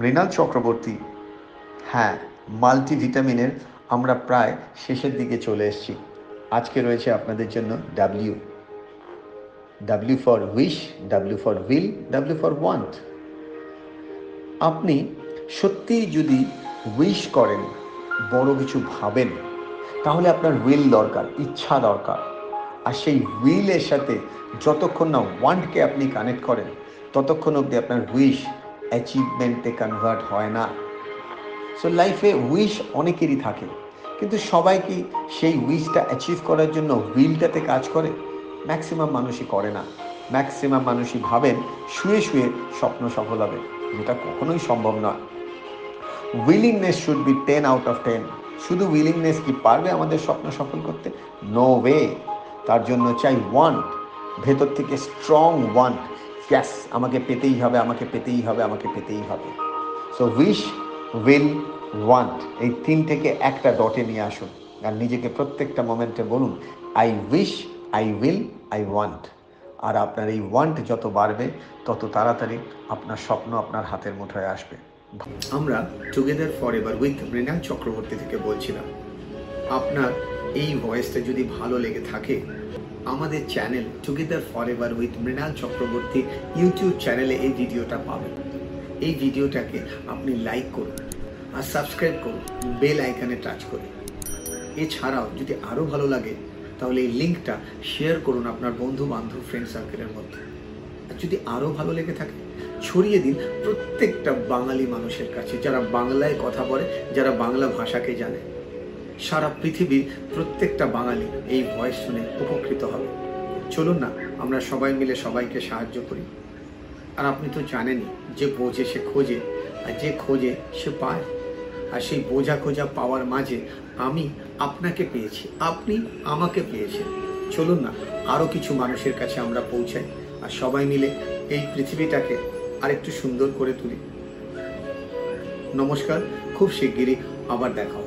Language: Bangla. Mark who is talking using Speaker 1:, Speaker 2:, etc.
Speaker 1: মৃণাল চক্রবর্তী। হ্যাঁ মাল্টিভিটামিনের আমরা প্রায় শেষের দিকে চলে এসেছি। আজকে রয়েছে আপনাদের জন্য W W for wish W for will W for want আপনি সত্যিই যদি উইশ করেন, বড় কিছু ভাবেন, তাহলে আপনার উইল দরকার, ইচ্ছা দরকার। আর সেই উইলের সাথে যতক্ষণ না ওয়ান্টকে আপনি কানেক্ট করেন, ততক্ষণ অবধি আপনার উইশ অ্যাচিভমেন্টে কনভার্ট হয় না। সো লাইফে উইশ অনেকেরই থাকে। কিন্তু সবাই কি সেই উইশটা অ্যাচিভ করার জন্য উইলটাতে কাজ করে? ম্যাক্সিমাম মানুষই করে না। ম্যাক্সিমাম মানুষই ভাবেন, শুয়ে শুয়ে স্বপ্ন সফল হবে। যেটা কখনোই সম্ভব নয়। Willingness should be ten out of ten শুধু উইলিংনেস কি পারবে আমাদের স্বপ্ন সফল করতে? নো ওয়ে তার জন্য চাই ওয়ান্ট ভেতর থেকে স্ট্রং ওয়ান্ট গ্যাস আমাকে পেতেই হবে, আমাকে পেতেই হবে, আমাকে পেতেই হবে। সো উইশ উইল ওয়ান্ট এই তিন থেকে একটা ডটে নিয়ে আসুন। আর নিজেকে প্রত্যেকটা মোমেন্টে বলুন I wish I will I want আর আপনার এই ওয়ান্ট যত বাড়বে, তত তাড়াতাড়ি আপনার স্বপ্ন আপনার হাতের মুঠোয় আসবে। আমরা together forever with Mrinal Chakraborty থেকে বলছিলাম, আপনার এই ভয়েসটা যদি ভালো লেগে থাকে আমাদের channel together forever with Mrinal Chakraborty YouTube চ্যানেলে এই ভিডিওটা পাবেন। এই ভিডিওটাকে আপনি লাইক করুন আর সাবস্ক্রাইব করুন বেল আইকনে টাচ করুন। এছাড়াও যদি আরও ভালো লাগে, তাহলে এই লিঙ্কটা শেয়ার করুন আপনার বন্ধু, বান্ধব ফ্রেন্ড সার্কেলের মধ্যে। আর যদি আরও ভালো লেগে থাকে, ছড়িয়ে দিন প্রত্যেকটা বাঙালি মানুষের কাছে, যারা বাংলায় কথা বলে, যারা বাংলা ভাষাকে জানে। সারা পৃথিবীর প্রত্যেকটা বাঙালি এই ভয়েস শুনে উপকৃত হবে। চলুন না, আমরা সবাই মিলে সবাইকে সাহায্য করি। আর আপনি তো জানেনই যে বোঝে সে খোঁজে, আর যে খোঁজে সে পায়। আর সেই বোঝা খোঁজা পাওয়ার মাঝে আমি আপনাকে পেয়েছি, আপনি আমাকে পেয়েছেন। চলুন না আরও কিছু মানুষের কাছে আমরা পৌঁছাই, আর সবাই মিলে এই পৃথিবীটাকে আরেকটু সুন্দর করে তুলি। নমস্কার, খুব শিগগিরই আবার দেখা